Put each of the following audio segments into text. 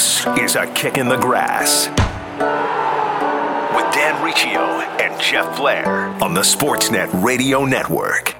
This is a kick in the grass with Dan Riccio and Jeff Blair on the Sportsnet Radio Network.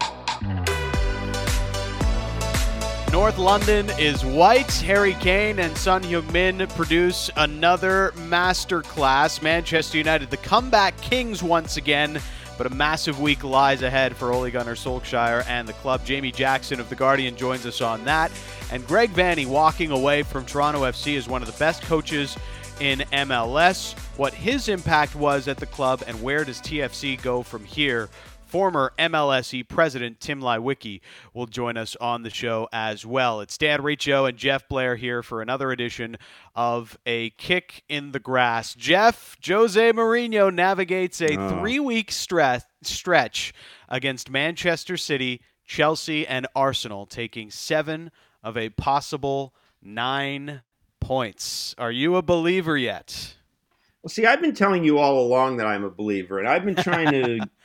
North London is white. Harry Kane and Son Heung-min produce another masterclass. Manchester United, the comeback kings once again, but a massive week lies ahead for Ole Gunnar Solskjaer and the club. Jamie Jackson of The Guardian joins us on that. And Greg Vanney walking away from Toronto FC is one of the best coaches in MLS, what his impact was at the club, and where does TFC go from here former MLSE president Tim Leiweke will join us on the show as well. It's Dan Riccio and Jeff Blair here for another edition of A Kick in the Grass. Jeff, Jose Mourinho navigates a Oh. three-week stre- stretch against Manchester City, Chelsea, and Arsenal, taking seven of a possible nine points. Are you a believer yet? Well, see, I've been telling you all along that I'm a believer, and I've been trying to,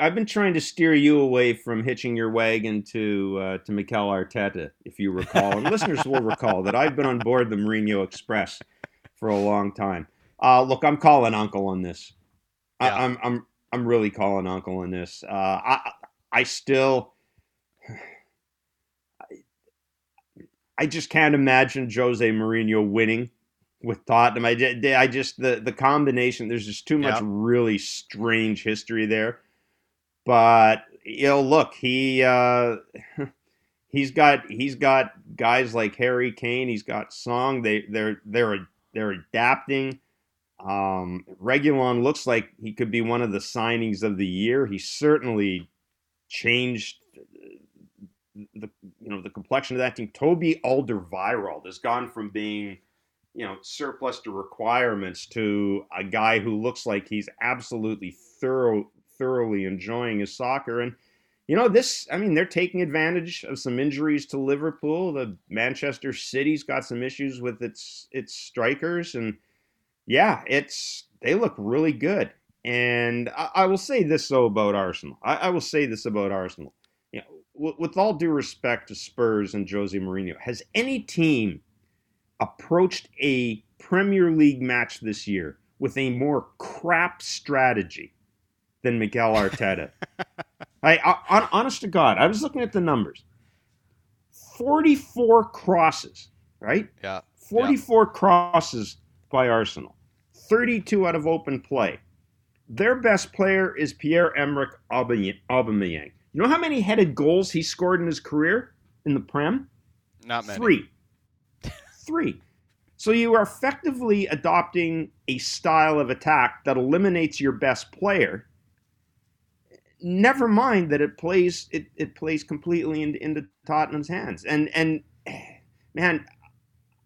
I've been trying to steer you away from hitching your wagon to uh, to Mikel Arteta, if you recall, and listeners will recall that I've been on board the Mourinho Express for a long time. Uh, look, I'm calling uncle on this. Yeah. I, I'm I'm I'm really calling uncle on this. Uh, I I still. I just can't imagine Jose Mourinho winning with Tottenham. I, I just the the combination. There's just too much really strange history there. But you know, look, he uh, he's got he's got guys like Harry Kane. He's got Son. They they're they're they're adapting. Um, Reguilón looks like he could be one of the signings of the year. He certainly changed the you know the complexion of that team. Toby Alderweireld has gone from being you know surplus to requirements to a guy who looks like he's absolutely thorough thoroughly enjoying his soccer and you know this I mean they're taking advantage of some injuries to Liverpool. The Manchester City's got some issues with its its strikers and yeah, it's they look really good. And I, I will say this though about Arsenal. I, I will say this about Arsenal. You know, with, with all due respect to Spurs and Jose Mourinho, has any team approached a Premier League match this year with a more crap strategy than Miguel Arteta? I, I, honest to God, I was looking at the numbers. Forty-four crosses, right? Yeah. 44 crosses by Arsenal, 32 out of open play. Their best player is Pierre-Emerick Aubamey- Aubameyang. You know how many headed goals he scored in his career in the Prem? Not many. Three. Three. So you are effectively adopting a style of attack that eliminates your best player. Never mind that it plays it, it plays completely into, into Tottenham's hands. And and man,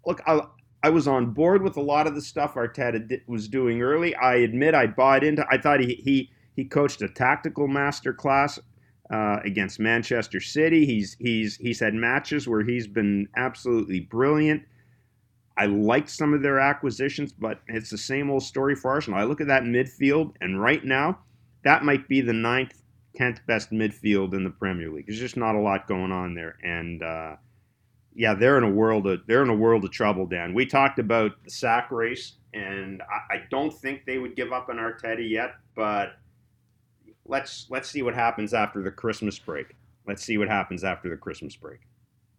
look, I, I was on board with a lot of the stuff Arteta was doing early. I admit I bought into. I thought he he he coached a tactical master class uh, against Manchester City. He's he's he's had matches where he's been absolutely brilliant. I liked some of their acquisitions, but it's the same old story for Arsenal. I look at that midfield, and right now, that might be the ninth, tenth best midfield in the Premier League. There's just not a lot going on there, and uh, yeah, they're in a world of they're in a world of trouble. Dan, we talked about the sack race, and I, I don't think they would give up on Arteta yet, but let's let's see what happens after the Christmas break. Let's see what happens after the Christmas break.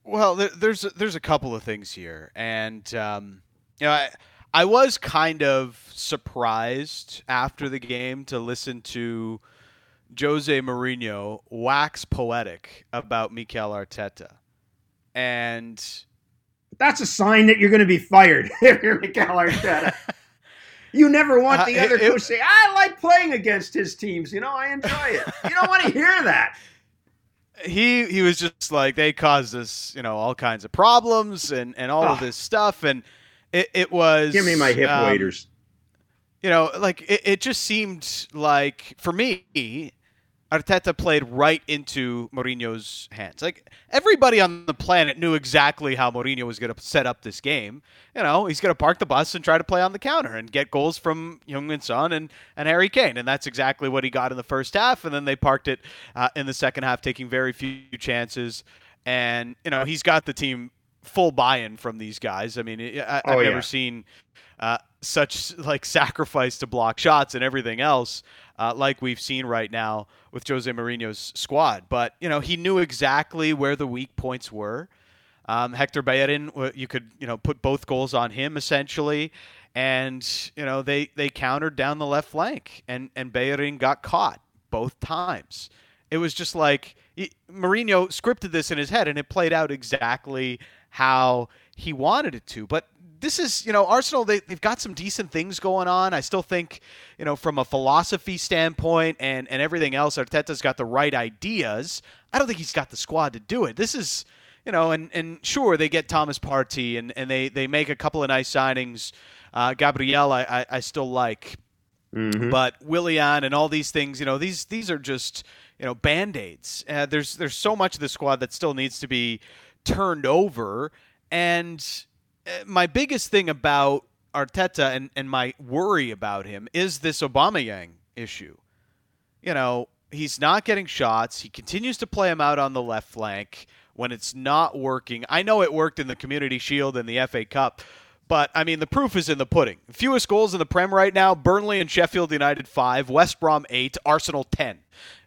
Well, there, there's there's a couple of things here, and um, you know, I, I was kind of surprised after the game to listen to Jose Mourinho wax poetic about Mikel Arteta, and That's a sign that you're going to be fired if you're Mikel Arteta. You never want Uh, the it- other it- coach to say, "I like playing against his teams." You know, I enjoy it. You don't want to hear that. he he was just like they caused us you know all kinds of problems and and all of Ah. this stuff, and it it was Give me my hip um, waders. you know, like it, it just seemed like for me, Arteta played right into Mourinho's hands. Like everybody on the planet knew exactly how Mourinho was going to set up this game. You know, he's going to park the bus and try to play on the counter and get goals from Jung and Son and and Harry Kane, and that's exactly what he got in the first half. And then they parked it uh, in the second half, taking very few chances. And you know, he's got the team full buy-in from these guys. I mean, I, have Oh, yeah. never seen uh, such like sacrifice to block shots and everything else uh, like we've seen right now with Jose Mourinho's squad. But you know, he knew exactly where the weak points were. Um, Hector Bellerin, you could you know put both goals on him essentially, and you know they they countered down the left flank, and and Bellerin got caught both times. It was just like Mourinho scripted this in his head, and it played out exactly how he wanted it to. But this is, you know, Arsenal, they, they've got some decent things going on. I still think, you know, from a philosophy standpoint and, and everything else, Arteta's got the right ideas. I don't think he's got the squad to do it. This is, you know, and, and sure, they get Thomas Partey and, and they, they make a couple of nice signings. Uh, Gabriel, I, I, I still like. Mhm. But Willian and all these things, you know, these these are just you know band aids. Uh, there's there's so much of the squad that still needs to be turned over. And my biggest thing about Arteta and, and my worry about him is this Aubameyang issue. You know, he's not getting shots. He continues to play him out on the left flank when it's not working. I know it worked in the Community Shield and the FA Cup, but I mean, the proof is in the pudding. Fewest goals in the Prem right now Burnley and Sheffield United 5, West Brom 8, Arsenal 10.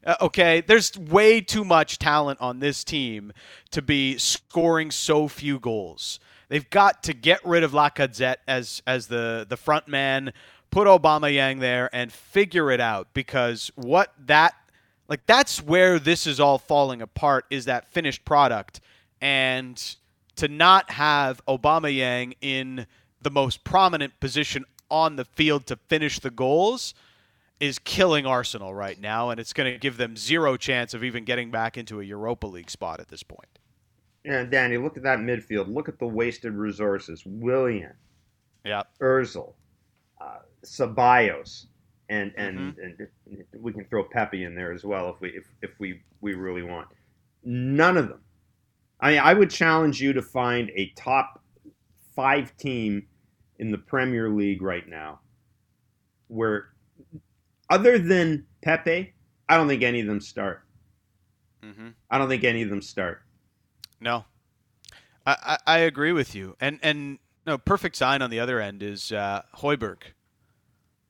Uh, okay, there's way too much talent on this team to be scoring so few goals. They've got to get rid of Lacazette as as the the front man, put Aubameyang there, and figure it out. Because what that like that's where this is all falling apart is that finished product, and to not have Aubameyang in the most prominent position on the field to finish the goals is killing Arsenal right now, and it's going to give them zero chance of even getting back into a Europa League spot at this point. Yeah, Danny, look at that midfield. Look at the wasted resources. Willian, Yeah. Özil, uh, Ceballos, and and, Mhm. and we can throw Pepe in there as well if we if, if we we really want. None of them. I mean, I would challenge you to find a top five team in the Premier League right now, where other than Pepe, I don't think any of them start. Mm-hmm. I don't think any of them start. No, I, I, I agree with you. And and no perfect sign on the other end is uh, Højbjerg.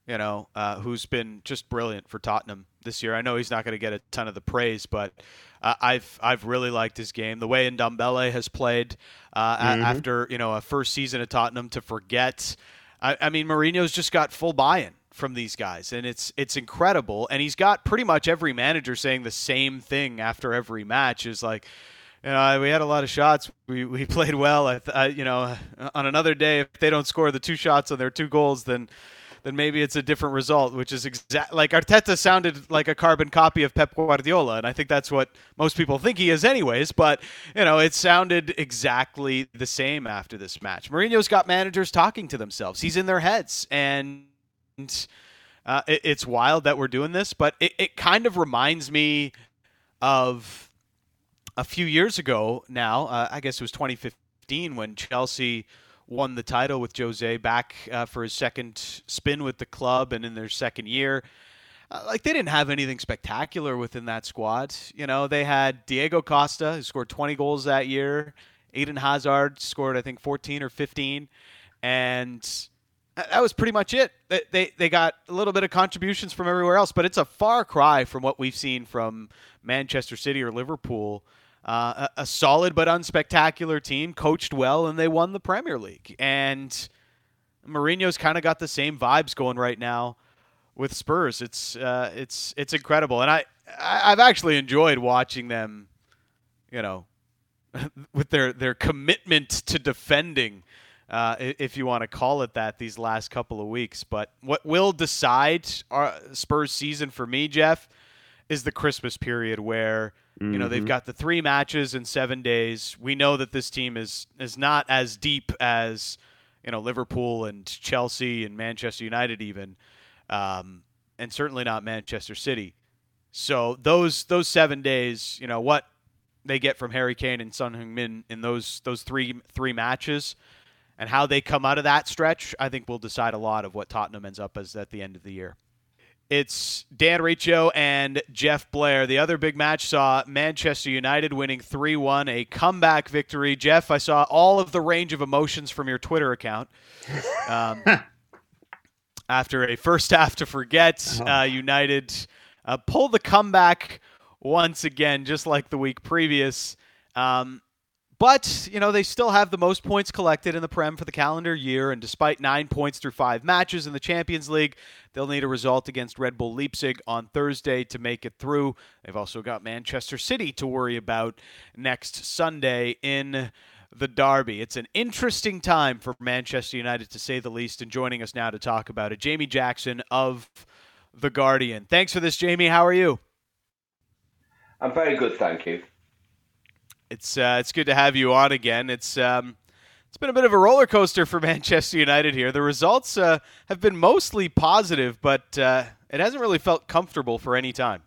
You know, uh, who's been just brilliant for Tottenham this year. I know he's not going to get a ton of the praise, but uh, I've I've really liked his game. The way Ndombele has played uh, a- Mhm. after you know a first season at Tottenham to forget. I, I mean, Mourinho's just got full buy-in from these guys, and it's it's incredible. And he's got pretty much every manager saying the same thing after every match. Is like, you know, we had a lot of shots. We, we played well. I, I, you know, on another day, if they don't score the two shots on their two goals, then then maybe it's a different result. Which is exact like Arteta sounded like a carbon copy of Pep Guardiola, and I think that's what most people think he is, anyways. But you know, it sounded exactly the same after this match. Mourinho's got managers talking to themselves. He's in their heads, and uh, it, it's wild that we're doing this. But it, it kind of reminds me of a few years ago now, uh, I guess it was 2015 when Chelsea won the title with Jose back uh, for his second spin with the club and in their second year. Uh, like they didn't have anything spectacular within that squad. You know, they had Diego Costa who scored 20 goals that year. Eden Hazard scored I think 14 or 15 and that was pretty much it. They, they they got a little bit of contributions from everywhere else, but it's a far cry from what we've seen from Manchester City or Liverpool. Uh, a, a solid but unspectacular team, coached well, and they won the Premier League. And Mourinho's kind of got the same vibes going right now with Spurs. It's uh, it's it's incredible, and I I've actually enjoyed watching them. You know, with their their commitment to defending, uh, if you want to call it that, these last couple of weeks. But what will decide our Spurs season for me, Jeff, is the Christmas period where you know they've Mhm. got the three matches in seven days. We know that this team is is not as deep as you know Liverpool and Chelsea and Manchester United even, um, and certainly not Manchester City. So those those seven days, you know what they get from Harry Kane and Son Heung-min in those those three three matches, and how they come out of that stretch, I think will decide a lot of what Tottenham ends up as at the end of the year. It's Dan Riccio and Jeff Blair. The other big match saw Manchester United winning 3 1, a comeback victory. Jeff, I saw all of the range of emotions from your Twitter account. Um, after a first half to forget, uh, United uh, pulled the comeback once again, just like the week previous. Um, but, you know, they still have the most points collected in the Prem for the calendar year, and despite nine points through five matches in the Champions League, they'll need a result against Red Bull Leipzig on Thursday to make it through. They've also got Manchester City to worry about next Sunday in the Derby. It's an interesting time for Manchester United, to say the least, and joining us now to talk about it, Jamie Jackson of The Guardian. Thanks for this, Jamie. How are you? I'm very good, thank you. It's uh, it's good to have you on again. It's um, it's been a bit of a roller coaster for Manchester United here. The results uh, have been mostly positive, but uh, it hasn't really felt comfortable for any time.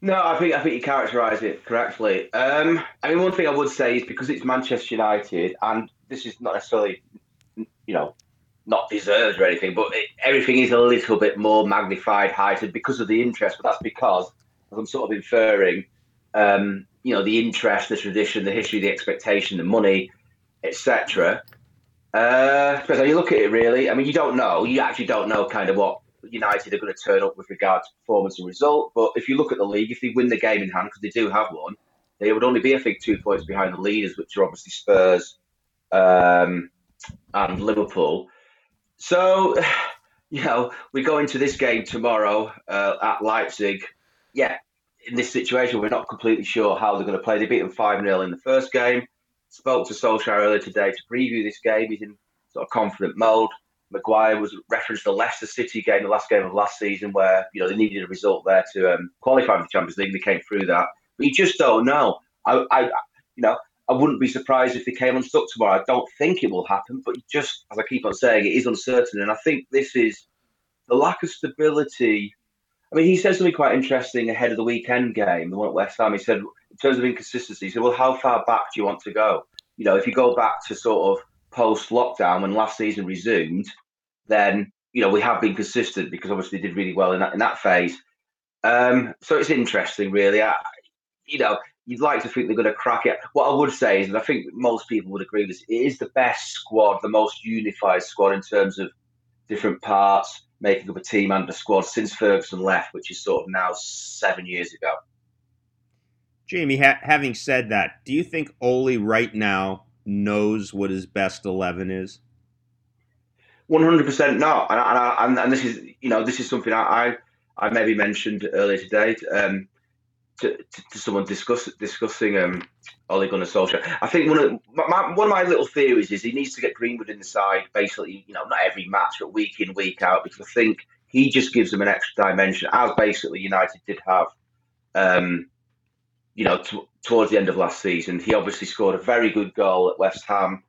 No, I think I think you characterise it correctly. Um, I mean, one thing I would say is because it's Manchester United, and this is not necessarily, you know, not deserved or anything, but it, everything is a little bit more magnified, heightened because of the interest. But that's because, as I'm sort of inferring, um, you know, the interest, the tradition, the history, the expectation, the money, etc. Uh, you look at it, really. I mean, you don't know. You actually don't know kind of what United are going to turn up with regard to performance and result. But if you look at the league, if they win the game in hand, because they do have one, they would only be, I think, two points behind the leaders, which are obviously Spurs um, and Liverpool. So, you know, we go into this game tomorrow uh, at Leipzig. Yeah, in this situation, we're not completely sure how they're going to play. They beat them 5 0 in the first game. Spoke to Solskjaer earlier today to preview this game. He's in sort of confident mode. Maguire was referenced the Leicester City game, the last game of last season, where you know they needed a result there to um, qualify for the Champions League. They came through that, you just don't know. I, I, you know, I wouldn't be surprised if they came unstuck tomorrow. I don't think it will happen, but just as I keep on saying, it is uncertain, and I think this is the lack of stability I mean, he said something quite interesting ahead of the weekend game, the one at West Ham. He said, in terms of inconsistency, he said, well, how far back do you want to go? You know, if you go back to sort of post lockdown when last season resumed, then, you know, we have been consistent because obviously did really well in that, in that phase. Um, so it's interesting, really. I, you know, you'd like to think they're going to crack it. What I would say is, and I think most people would agree with this, it is the best squad, the most unified squad in terms of different parts making up a team and a squad since Ferguson left, which is sort of now seven years ago. Jamie, ha- having said that, do you think Ole right now knows what his best eleven is? One hundred percent not, and, and, and, this is you know this is something I I, I maybe mentioned earlier today. Um, to, to, someone discuss, discussing um, Ole Gunnar Solskjaer. I think one of my, one of my little theories is he needs to get Greenwood in the side, basically, you know, not every match, but week in, week out, because I think he just gives them an extra dimension, as basically United did have, um, you know, t- towards the end of last season. He obviously scored a very good goal at West Ham.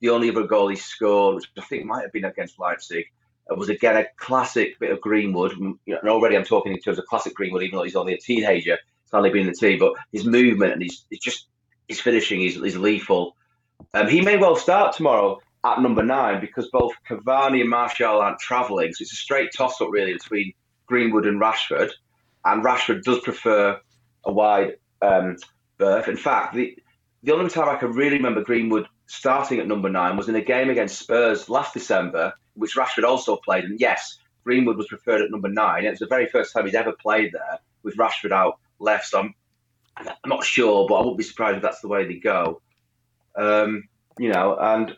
The only other goal he scored, which I think might have been against Leipzig, uh, was again a classic bit of Greenwood. You know, and already I'm talking in terms of classic Greenwood, even though he's only a teenager Stanley being the team, but his movement and his, just his finishing is, is lethal. Um, he may well start tomorrow at number nine because both Cavani and Martial aren't travelling, so it's a straight toss up really between Greenwood and Rashford. And Rashford does prefer a wide um, berth. In fact, the the only time I can really remember Greenwood starting at number nine was in a game against Spurs last December, which Rashford also played. And yes, Greenwood was preferred at number nine. It was the very first time he's ever played there with Rashford out left. So I'm, I'm not sure, but I wouldn't be surprised if that's the way they go. Um, you know, and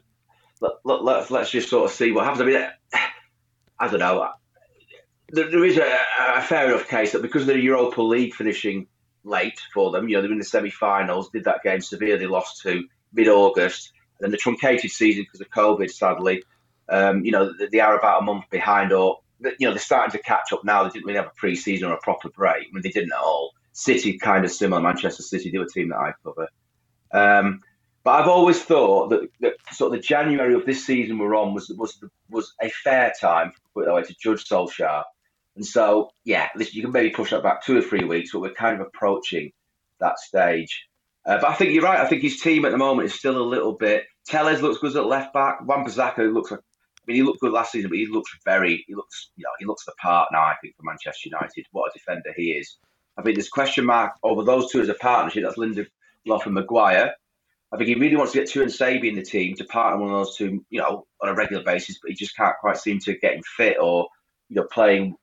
let, let, let's let's just sort of see what happens. I mean, I don't know. There, there is a, a, fair enough case that because of the Europa League finishing late for them, you know, they're in the semi-finals, did that game severely lost to mid-August, and then the truncated season because of COVID, sadly. Um, you know, they are about a month behind, or you know, they're starting to catch up now. They didn't really have a pre-season or a proper break. I mean, they didn't at all. City kind of similar. Manchester City, the other team that I cover. Um, but I've always thought that, that, sort of the January of this season we're on was was was a fair time, put it that way, to judge Solskjaer. And so, yeah, you can maybe push that back two or three weeks, but we're kind of approaching that stage. Uh, but I think you're right. I think his team at the moment is still a little bit. Telles looks good at left back. Wan-Bissaka looks like I mean, he looked good last season, but he looks very, he looks, you know, he looks the part now. I think for Manchester United, what a defender he is. I think there's question mark over those two as a partnership. That's Lindelof and Maguire. I think he really wants to get Tuanzebe in the team to partner one of those two, you know, on a regular basis, but he just can't quite seem to get him fit or, you know, playing,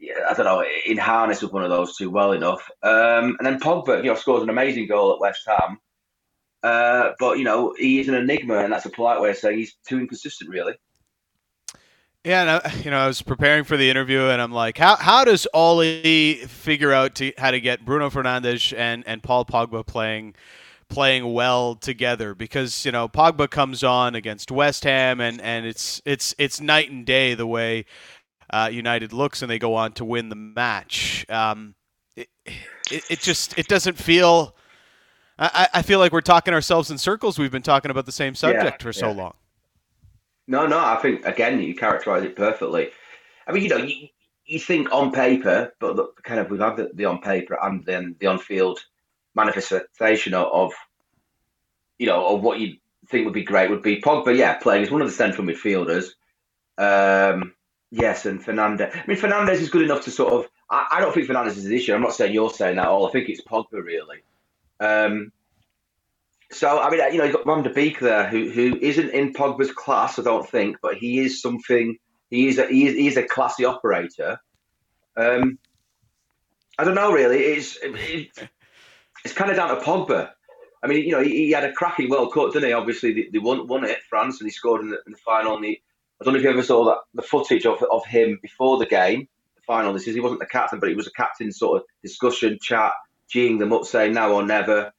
I don't know, in harness with one of those two well enough. Um, and then Pogba, you know, scores an amazing goal at West Ham. Uh, but, you know, he is an enigma, and that's a polite way of saying he's too inconsistent, really. Yeah, and I, you know, I was preparing for the interview, and I'm like, how how does Ole figure out to, how to get Bruno Fernandes and and Paul Pogba playing playing well together? Because you know, Pogba comes on against West Ham, and and it's it's it's night and day the way uh, United looks, and they go on to win the match. Um, it, it, it just it doesn't feel. I, I feel like we're talking ourselves in circles. We've been talking about the same subject Yeah, for so yeah. long. No, no, I think again you characterise it perfectly. I mean, you know, you, you think on paper, but the, kind of we've had the, the on paper and then the on field manifestation of, of, you know, of what you think would be great would be Pogba, yeah, playing as one of the central midfielders. Um, yes, and Fernandes. I mean, Fernandes is good enough to sort of. I, I don't think Fernandes is an issue. I'm not saying you're saying that at all. I think it's Pogba really. Um, so I mean, you know, you've got Van de Beek there, who who isn't in Pogba's class, I don't think, but he is something. He is a he is, he is a classy operator. Um, I don't know, really. It's it, it's kind of down to Pogba. I mean, you know, he, he had a cracking World Cup, didn't he? Obviously, they, they won won it France, and he scored in the, in the final. And he, I don't know if you ever saw that the footage of of him before the game, the final. This is he wasn't the captain, but he was a captain sort of discussion chat, geeing them up, saying now or never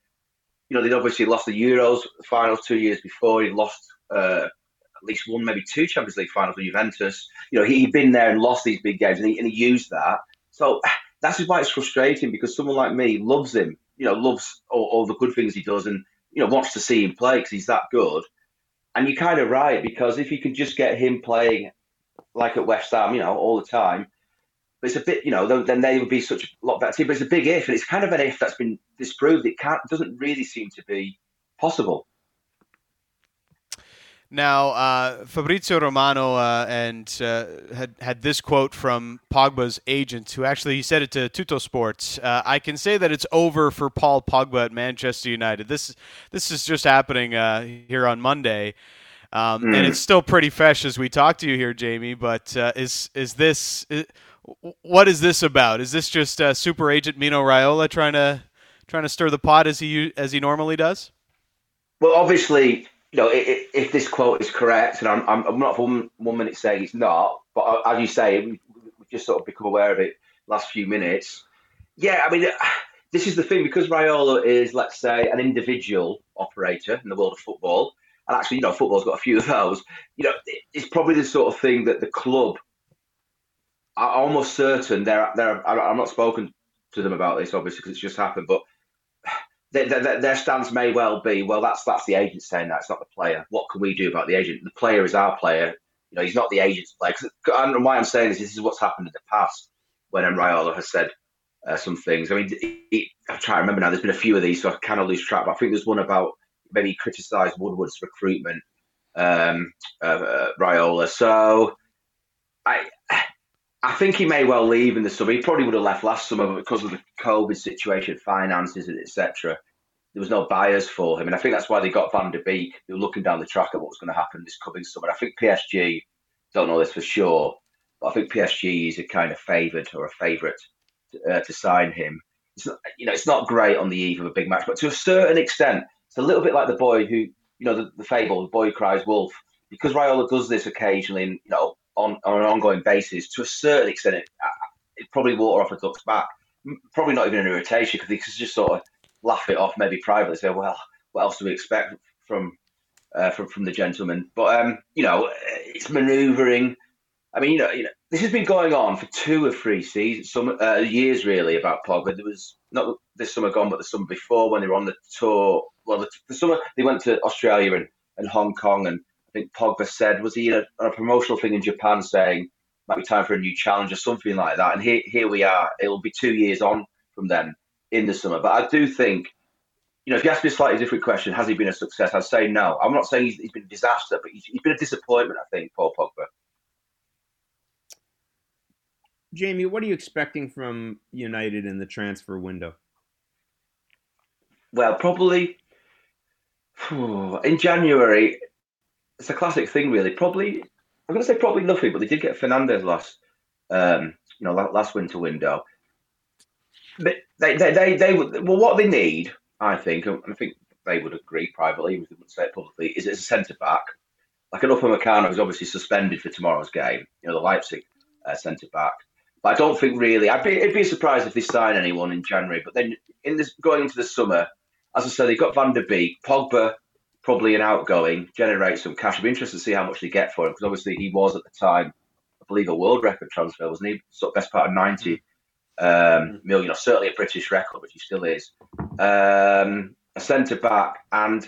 you know, they'd obviously lost the Euros finals two years before. He'd lost uh, at least one, maybe two Champions League finals with Juventus. You know, he'd been there and lost these big games, and he, and he used that. So that's why it's frustrating because someone like me loves him. You know, loves all, all the good things he does, and you know, wants to see him play because he's that good. And you're kind of right because if you can just get him playing like at West Ham, you know, all the time, but it's a bit, you know, then- then they would be such a lot better team. But it's a big if, and it's kind of an if that's been disproved. It can't, doesn't really seem to be possible. Now, uh, Fabrizio Romano uh, and uh, had had this quote from Pogba's agent, who actually he said it to Tutto Sports. Uh, I can say that it's over for Paul Pogba at Manchester United. This this is just happening uh, here on Monday, um, and it's still pretty fresh as we talk to you here, Jamie. But uh, is is this i what is this about? Is this just uh, super agent Mino Raiola trying to trying to stir the pot as he as he normally does? Well, obviously, you know, if, if this quote is correct, and I'm, I'm, not for one, one minute saying it's not, but uh, as you say, we- we've just sort of become aware of it last few minutes. Yeah, I mean, this is the thing because Raiola is, let's say, an individual operator in the world of football, and actually, you know, football's got a few of those. You know, it's probably the sort of thing that the club are almost certain they're. they're I- I'm not spoken to them about this, obviously, because it's just happened, but their, their, stance may well be, well, that's that's the agent saying that it's not the player. What can we do about the agent? The player is our player. You know, he's not the agent's player. and why I'm saying this, this is what's happened in the past when Raiola has said uh, some things. I mean, he, he- I'm trying to remember now. There's been a few of these, so I kind of lose track. But I think there's one about maybe he criticised Woodward's recruitment, um, uh, uh, Raiola. So I. I think he may well leave in the summer. He probably would have left last summer, but because of the COVID situation, finances, etc., there was no buyers for him. And I think that's why they got Van de Beek. They were looking down the track at what was going to happen this coming summer. I think PSG, don't know this for sure, but I think PSG is a kind of favoured or a favourite to, uh, to sign him. It's not, you know, it's not great on the eve of a big match, but to a certain extent, it's a little bit like the boy who, you know, the, the fable, the boy cries wolf. Because Raiola does this occasionally, and, you know, on, on an ongoing basis, to a certain extent, it, it probably water off a duck's back. Probably not even an irritation because he can just sort of laugh it off, maybe privately say, "Well, what else do we expect from uh, from from the gentleman?" But um, you know, it's manoeuvring. I mean, you know, you know, this has been going on for two or three seasons, some uh, years really. About Pogba, there was not this summer gone, but the summer before when they were on the tour. Well, the, the summer they went to Australia and, and Hong Kong, and I think Pogba said, was he in a, on a promotional thing in Japan saying might be time for a new challenge or something like that? And here here we are. It'll be two years on from then in the summer. But I do think you know, if you ask me a slightly different question, has he been a success? I'd say no. I'm not saying he's, he's been a disaster, but he's, he's been a disappointment. I think Paul Pogba. Jamie, what are you expecting from United in the transfer window? Well, probably in January. It's a classic thing, really. Probably, I'm going to say probably nothing, but they did get Fernandes last, um, you know, last winter window. But they, they, they, they, well, what they need, I think, and I think they would agree privately, if they wouldn't say it publicly, is as a centre back. Like an Upper Upamecano who's obviously suspended for tomorrow's game, you know, the Leipzig uh, centre back. But I don't think really. I'd be, it'd be surprised if they sign anyone in January. But then in this going into the summer, as I said, they've got Van de Beek, Pogba, probably an outgoing, generate some cash. I'd be interested to see how much they get for him because obviously he was at the time, I believe, a world record transfer, wasn't he? Sort of best part of ninety um, million, or certainly a British record, which he still is. Um, a centre back, and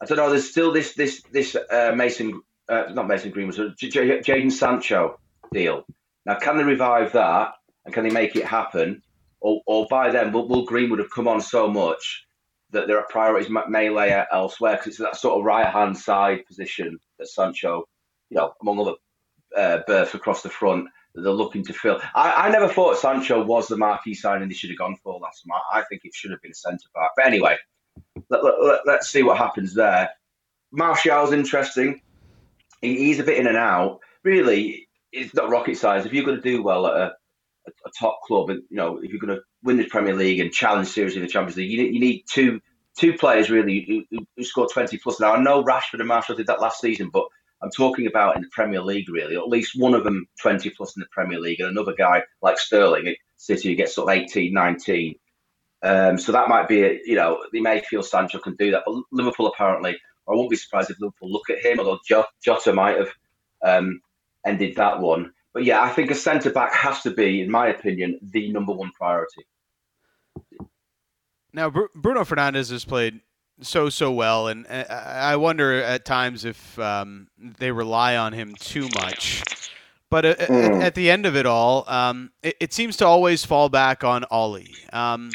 I don't know. There's still this this this uh, Mason, uh, not Mason Greenwood, Jadon Sancho deal now, can they revive that and can they make it happen? Or, or by then, will, will Greenwood have come on so much that there are priorities may lay elsewhere? Because it's that sort of right hand side position that Sancho, you know, among other uh, berths across the front that they're looking to fill. I, I never thought Sancho was the marquee signing they should have gone for last summer. I think it should have been a centre back. But anyway, let, us let, see what happens there. Martial's interesting. He, he's a bit in and out. Really, it's not rocket science. If you're going to do well at a, a, top club, and you know if you're going to win the Premier League and challenge seriously the Champions League, you need, you need two two players really who, who score 20 plus. Now I know Rashford and Martial did that last season, but I'm talking about in the Premier League really. At least one of them 20 plus in the Premier League, and another guy like Sterling at City who gets sort of 18, 19. Um, so that might be, a, you know, they may feel Sancho can do that, but Liverpool apparently, I won't be surprised if Liverpool look at him, although Jota might have um, ended that one. But yeah, I think a centre back has to be, in my opinion, the number one priority. Now, Bruno Fernandes has played so so well, and uh, I wonder at times if um, they rely on him too much. But uh, mm. at, the end of it all, um, it, it, seems to always fall back on Ole. Um,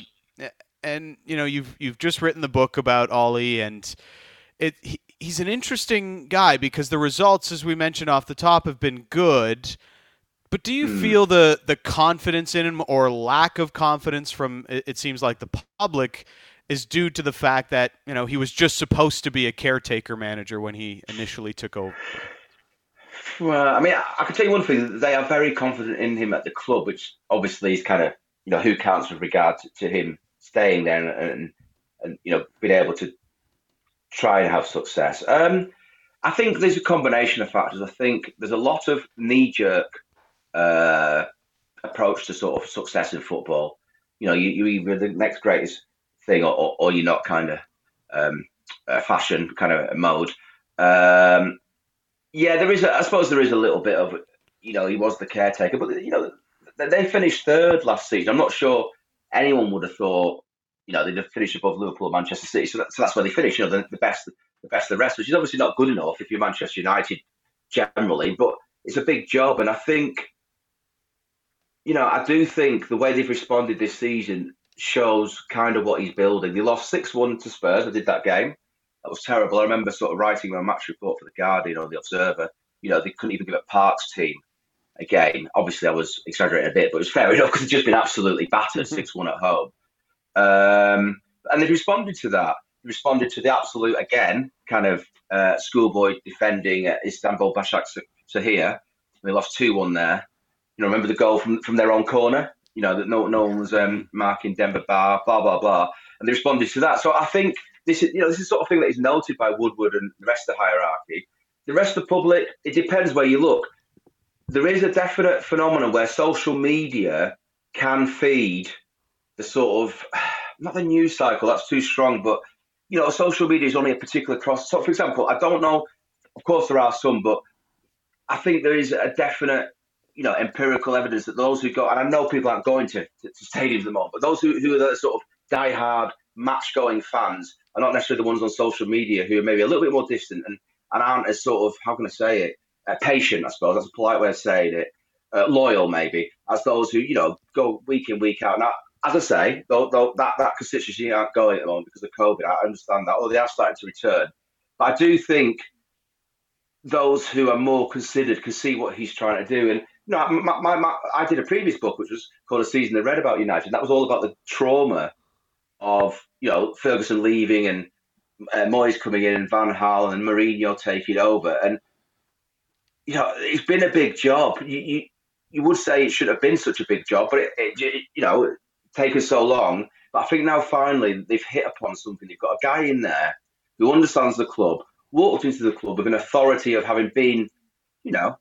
and you know, you've you've just written the book about Ole, and it he, he's an interesting guy because the results, as we mentioned off the top, have been good. But do you mm. feel the the confidence in him or lack of confidence from it seems like the public is due to the fact that you know he was just supposed to be a caretaker manager when he initially took over? Well, I mean, I can tell you one thing: they are very confident in him at the club, which obviously is kind of you know who counts with regard to, to him staying there and, and, and you know being able to try and have success. Um, I think there's a combination of factors. I think there's a lot of knee jerk uh, approach to sort of success in football. You know, you, you either the next greatest thing or, or, or you're not kind of um, fashion kind of mode. Um, yeah, there is. A, I suppose there is a little bit of, you know, he was the caretaker, but you know, they finished third last season. I'm not sure anyone would have thought you know, they'd finish above Liverpool Manchester City. So, that, so that's where they finished. you know, the, the, best the best of the rest, which is obviously not good enough if you're Manchester United generally, but it's a big job. And I think, you know, I do think the way they've responded this season shows kind of what he's building. They lost 6 1 to Spurs. I did that game. That was terrible. I remember sort of writing my match report for The Guardian or The Observer. You know, they couldn't even give a Park's team a game. Obviously, I was exaggerating a bit, but it was fair enough because they'd just been absolutely battered 6 1 at home. Um, and they've responded to that. They responded to the absolute, again, kind of uh, schoolboy defending uh, Istanbul Başak Shahir. They lost 2 1 there. You know, remember the goal from, from their own corner? You know, that no, no one was um, marking Demba Ba, blah, blah, blah. And they responded to that. So I think this is, you know, this is sort of thing that is noted by Woodward and the rest of the hierarchy. The rest of the public, it depends where you look. There is a definite phenomenon where social media can feed the sort of not the news cycle that's too strong, but you know, social media is only a particular cross. So, for example, I don't know. Of course, there are some, but I think there is a definite, you know, empirical evidence that those who go, and I know people aren't going to, to, to stadiums at the moment, but those who, who are the sort of die-hard match-going fans are not necessarily the ones on social media who are maybe a little bit more distant and, and aren't as sort of, how can I say it, uh, patient, I suppose. That's a polite way of saying it. Uh, loyal, maybe, as those who, you know, go week in, week out. Now, as I say, though, though that that constituency aren't going at the moment because of COVID. I understand that. Oh, they are starting to return, but I do think those who are more considered can see what he's trying to do. And you know, my, my, my, I did a previous book which was called A Season in the Red About United. That was all about the trauma of you know Ferguson leaving and uh, Moyes coming in and Van Gaal and Mourinho taking over. And you know, it's been a big job. You, you, you would say it should have been such a big job, but it, it, you know, taken so long. But I think now finally they've hit upon something. They've got a guy in there who understands the club, walked into the club with an authority of having been, you know,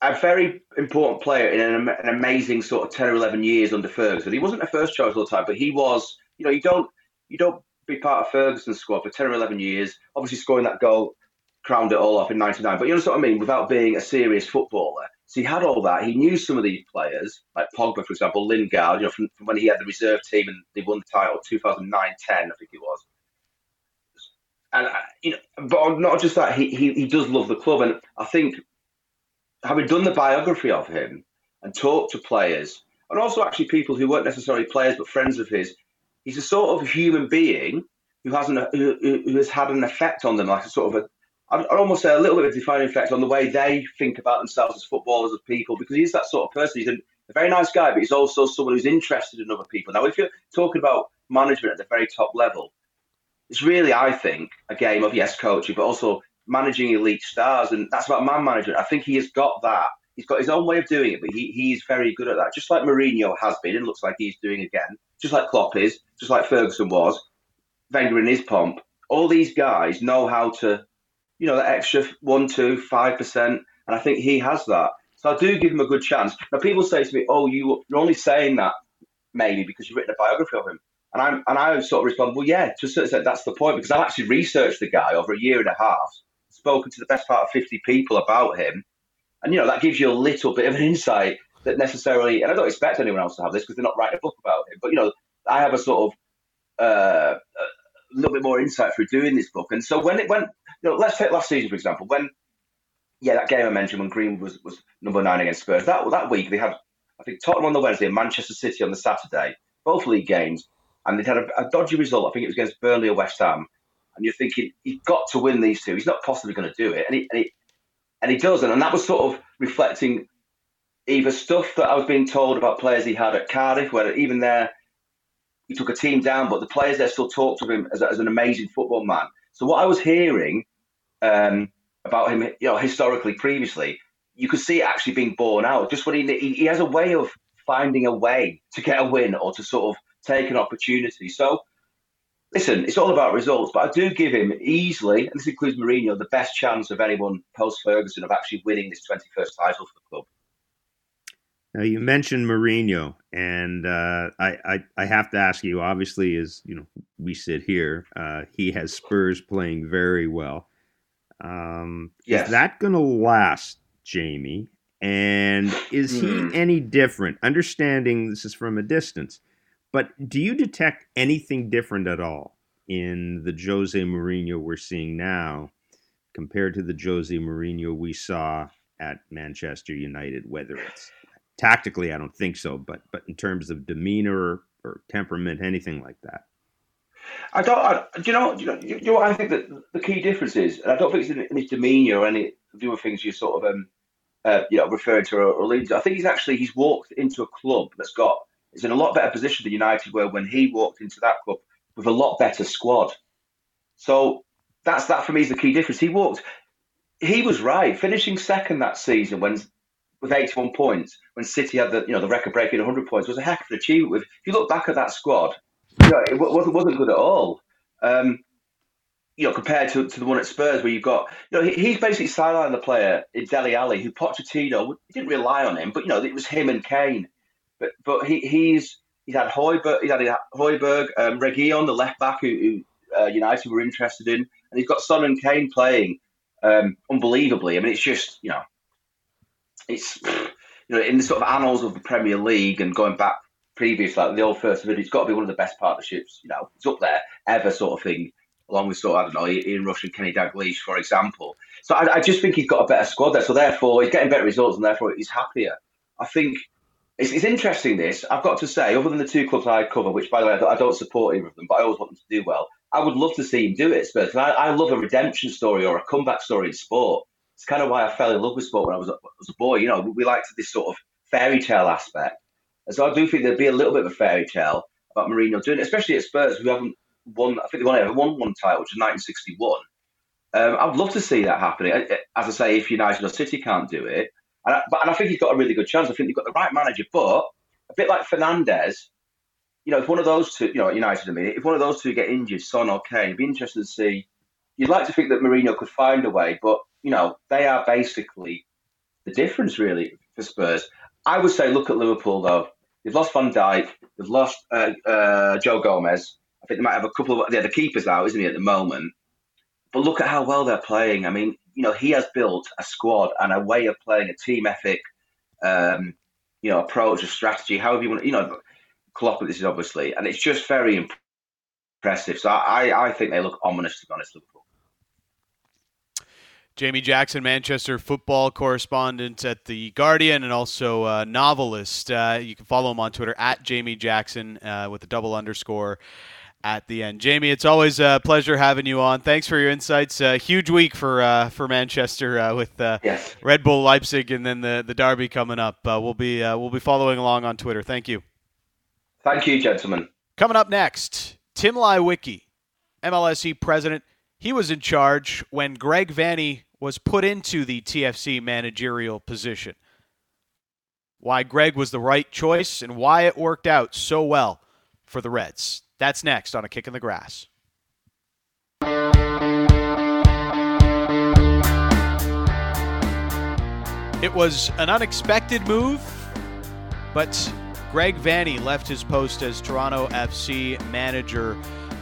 a very important player in an, an, amazing sort of 10 or 11 years under Ferguson. He wasn't a first choice all the time, but he was, you know, you don't, you don't be part of Ferguson's squad for 10 or 11 years, obviously scoring that goal, crowned it all off in 99. But you know what I mean? Without being a serious footballer. So he had all that. He knew some of these players, like Pogba, for example, Lingard, you know, from, from when he had the reserve team and they won the title 2009 10, I think it was and uh, you know, but not just that, he, he he does love the club, and I think having done the biography of him and talked to players, and also actually people who weren't necessarily players but friends of his, he's a sort of human being who has an who, who has had an effect on them, like a sort of a I'd almost say a little bit of a defining effect on the way they think about themselves as footballers, as people, because he's that sort of person. He's a, a very nice guy, but he's also someone who's interested in other people. Now, if you're talking about management at the very top level, it's really, I think, a game of yes, coaching, but also managing elite stars, and that's about man management. I think he has got that. He's got his own way of doing it, but he, he's very good at that. Just like Mourinho has been, and looks like he's doing again. Just like Klopp is, just like Ferguson was, Wenger in his pomp. All these guys know how to, you know, that extra one, two, five percent, and I think he has that. So I do give him a good chance. Now people say to me, "Oh, you, you're only saying that maybe because you've written a biography of him." And I and I sort of respond, well, yeah, to a certain extent, that's the point because I've actually researched the guy over a year and a half, spoken to the best part of fifty people about him, and you know that gives you a little bit of an insight that necessarily, and I don't expect anyone else to have this because they're not writing a book about him, but you know, I have a sort of uh, a little bit more insight through doing this book, and so when it went, you know, let's take last season for example, when yeah, that game I mentioned when Green was was number nine against Spurs, that that week they had I think Tottenham on the Wednesday and Manchester City on the Saturday, both league games and they'd had a, a, dodgy result. I think it was against Burnley or West Ham. And you're thinking he's got to win these two. He's not possibly going to do it, and he, and he and he doesn't. And that was sort of reflecting either stuff that I was being told about players he had at Cardiff, where even there he took a team down, but the players there still talked of him as, as an amazing football man. So what I was hearing um, about him, you know, historically previously, you could see it actually being borne out. Just when he, he he has a way of finding a way to get a win or to sort of take an opportunity. So, listen, it's all about results, but I do give him easily, and this includes Mourinho, the best chance of anyone post Ferguson of actually winning this 21st title for the club. Now you mentioned Mourinho, and uh, I, I, I have to ask you. Obviously, as you know, we sit here, uh, he has Spurs playing very well. Um, yes. Is that going to last, Jamie? And is he hmm. any different? Understanding this is from a distance, but do you detect anything different at all in the Jose Mourinho we're seeing now compared to the Jose Mourinho we saw at Manchester United? Whether it's tactically, I don't think so, but but in terms of demeanor or temperament, anything like that. I don't. I, do you know? You know? You know what I think that the key difference is, and I don't think it's in, his demeanor or any of the other things you sort of um, uh, you know referring to or, or to. I think he's actually he's walked into a club that's got is in a lot better position than United were when he walked into that club with a lot better squad. So that's that for me is the key difference. He walked, he was right, finishing second that season when with 81 points when City had the you know the record breaking 100 points was a heck of an achievement. With if you look back at that squad, you know, it wasn't wasn't good at all. Um, you know, compared to, to the one at Spurs, where you've got, you know, he, he's basically sidelined the player in Dele Alli, who Pochettino didn't rely on him, but you know, it was him and Kane. But but he, he's he's had Højbjerg, he's had Højbjerg, um, Reguilón, the left back who, who uh, United were interested in, and he's got Son and Kane playing um, unbelievably. I mean, it's just you know, it's you know in the sort of annals of the Premier League and going back previous, like the old first video, it's got to be one of the best partnerships. You know, it's up there ever, sort of thing. Along with sort of, I don't know, Ian Rush and Kenny Dalglish, for example. So I, I just think he's got a better squad there. So therefore, he's getting better results, and therefore he's happier. I think it's, it's interesting. This I've got to say, other than the two clubs I cover, which by the way I don't support either of them, but I always want them to do well. I would love to see him do it, Spurs. I, I love a redemption story or a comeback story in sport. It's kind of why I fell in love with sport when I was a, was a boy. You know, we liked this sort of fairy tale aspect. And so I do think there'd be a little bit of a fairy tale about Mourinho doing it, especially at Spurs, who haven't won, I think they only ever won one title, which was 1961. Um, I'd love to see that happening. As I say, if United or City can't do it, and I, but, and I think he's got a really good chance. I think they've got the right manager, but a bit like Fernandes, you know, if one of those two, you know, United, I mean, if one of those two get injured, Son or Kane, it'd be interesting to see. You'd like to think that Mourinho could find a way, but you know, they are basically the difference really for Spurs. I would say, look at Liverpool though. They've lost Van Dijk. They've lost uh, uh, Joe Gomez. I think they might have a couple of yeah, the keepers out, isn't he, at the moment? But look at how well they're playing. I mean, you know, he has built a squad and a way of playing, a team ethic, um, you know, approach, a strategy, however you want, you know, Klopp this is obviously, and it's just very impressive. So I, I think they look ominous to be honest, Liverpool. Jamie Jackson, Manchester football correspondent at The Guardian and also a novelist. Uh, you can follow him on Twitter at Jamie Jackson uh, with a double underscore at the end. Jamie, it's always a pleasure having you on. Thanks for your insights. A huge week for uh, for Manchester uh, with uh, yes. Red Bull Leipzig and then the, the derby coming up. Uh, we'll be we'll be following along on Twitter. Thank you. Thank you, gentlemen. Coming up next, Tim Leiweke, MLSE president. He was in charge when Greg Vanney was put into the TFC managerial position. Why Greg was the right choice and why it worked out so well for the Reds. That's next on A Kick in the Grass. It was an unexpected move, but Greg Vanney left his post as Toronto FC manager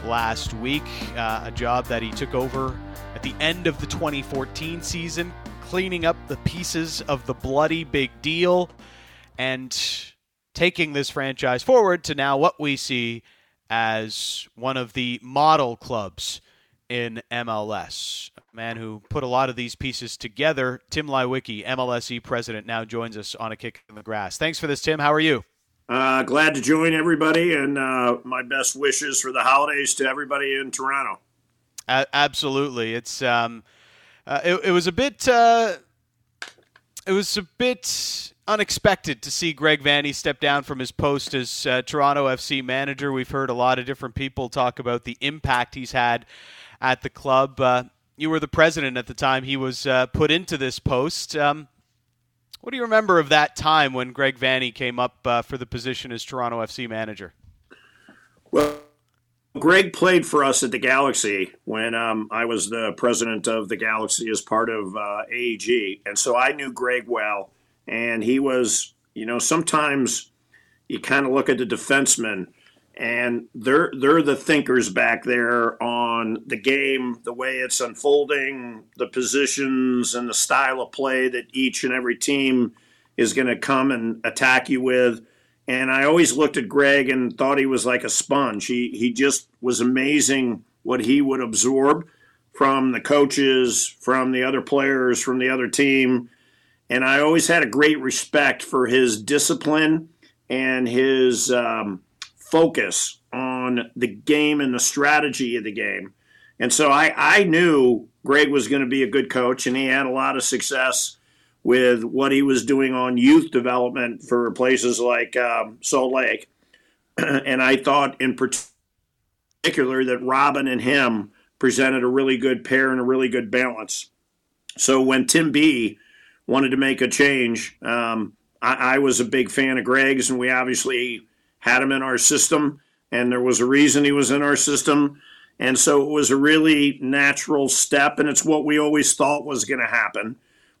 last week, uh, a job that he took over at the end of the 2014 season, cleaning up the pieces of the bloody big deal and taking this franchise forward to now what we see as one of the model clubs in MLS. A man who put a lot of these pieces together, Tim Leiweke, MLSE president, now joins us on a kick in the grass. Thanks for this, Tim. How are you? Uh, glad to join everybody, and uh, my best wishes for the holidays to everybody in Toronto. Absolutely, it's um, uh, it, it, was a bit uh, it was a bit unexpected to see Greg Vanney step down from his post as uh, Toronto FC manager. We've heard a lot of different people talk about the impact he's had at the club. Uh, you were the president at the time he was uh, put into this post. Um, what do you remember of that time when Greg Vanney came up uh, for the position as Toronto FC manager? Well, Greg played for us at the Galaxy when um, I was the president of the Galaxy as part of uh, AEG. And so I knew Greg well. And he was, you know, sometimes you kind of look at the defensemen and they're they're the thinkers back there on the game, the way it's unfolding, the positions and the style of play that each and every team is going to come and attack you with. And I always looked at Greg and thought he was like a sponge. He he just was amazing what he would absorb from the coaches, from the other players, from the other team. And I always had a great respect for his discipline and his um, focus on the game and the strategy of the game. And so I, I knew Greg was going to be a good coach, and he had a lot of success with what he was doing on youth development for places like um, Salt Lake. and I thought in particular that Robin and him presented a really good pair and a really good balance. So when Tim B wanted to make a change, um, I, I was a big fan of Greg's, and we obviously had him in our system, and there was a reason he was in our system. And so it was a really natural step, and it's what we always thought was going to happen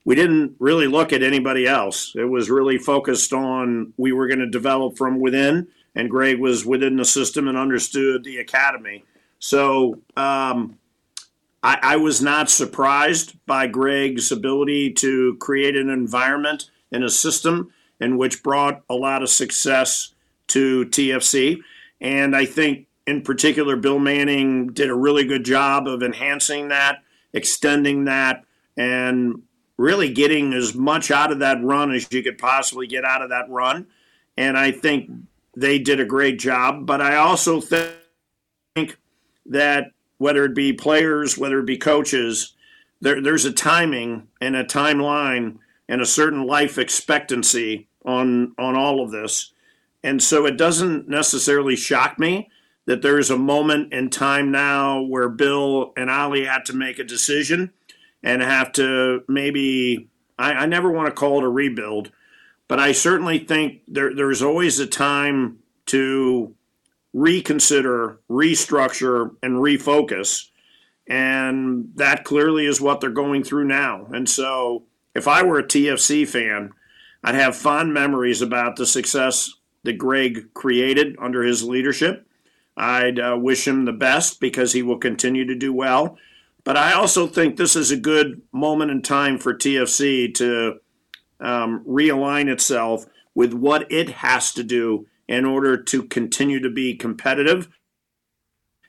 we didn't really look at anybody else. It was really focused on we were going to develop from within, and Greg was within the system and understood the academy. So um, I, I, was not surprised by Greg's ability to create an environment and a system in which brought a lot of success to TFC. And I think, in particular, Bill Manning did a really good job of enhancing that, extending that, and really getting as much out of that run as you could possibly get out of that run. and I think they did a great job. But I also think that whether it be players, whether it be coaches, there, there's a timing and a timeline and a certain life expectancy on on all of this. And so it doesn't necessarily shock me that there's a moment in time now where Bill and Ali had to make a decision and have to maybe I, I never want to call it a rebuild, but I certainly think there, there's always a time to reconsider, restructure, and refocus. And that clearly is what they're going through now. And so if I were a TFC fan, I'd have fond memories about the success that Greg created under his leadership. I'd uh, wish him the best because he will continue to do well. But I also think this is a good moment in time for TFC to um, realign itself with what it has to do in order to continue to be competitive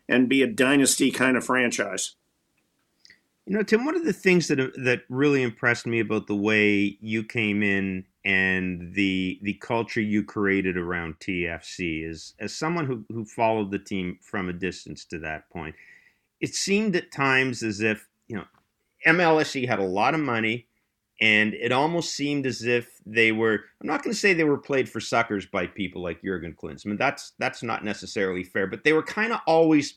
and be a dynasty kind of franchise. You know, Tim, one of the things that that really impressed me about the way you came in and the the culture you created around TFC is as someone who, who followed the team from a distance to that point, it seemed at times as if, you know, MLSE had a lot of money and it almost seemed as if they were I'm not going to say they were played for suckers by people like Jurgen Klinsmann. That's that's not necessarily fair, but they were kind of always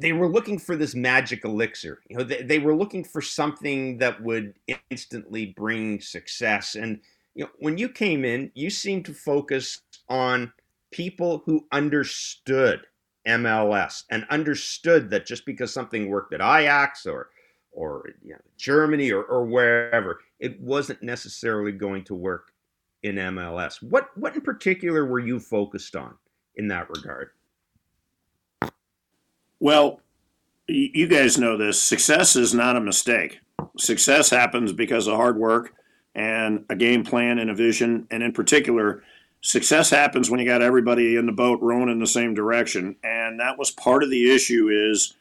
they were looking for this magic elixir. You know, they, they were looking for something that would instantly bring success. And you know, when you came in, you seemed to focus on people who understood MLS and understood that just because something worked at Ajax or or you know, Germany or, or wherever, it wasn't necessarily going to work in MLS. What what in particular were you focused on in that regard? Well, you guys know this. Success is not a mistake. Success happens because of hard work and a game plan and a vision. And in particular, success happens when you got everybody in the boat rowing in the same direction. And that was part of the issue is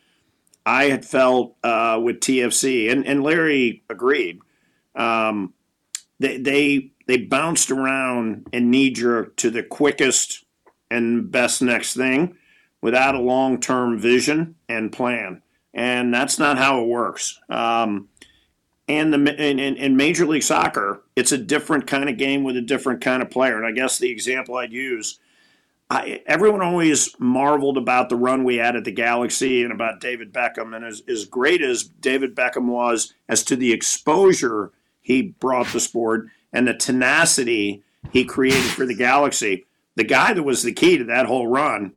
I had felt uh, with TFC, and, and Larry agreed. Um, they, they they bounced around and knee jerk to the quickest and best next thing without a long term vision and plan. And that's not how it works. Um, and the in, in, Major League Soccer, it's a different kind of game with a different kind of player. And I guess the example I'd use, I, everyone always marveled about the run we had at the Galaxy and about David Beckham. And as, as great as David Beckham was as to the exposure he brought the sport and the tenacity he created for the Galaxy, the guy that was the key to that whole run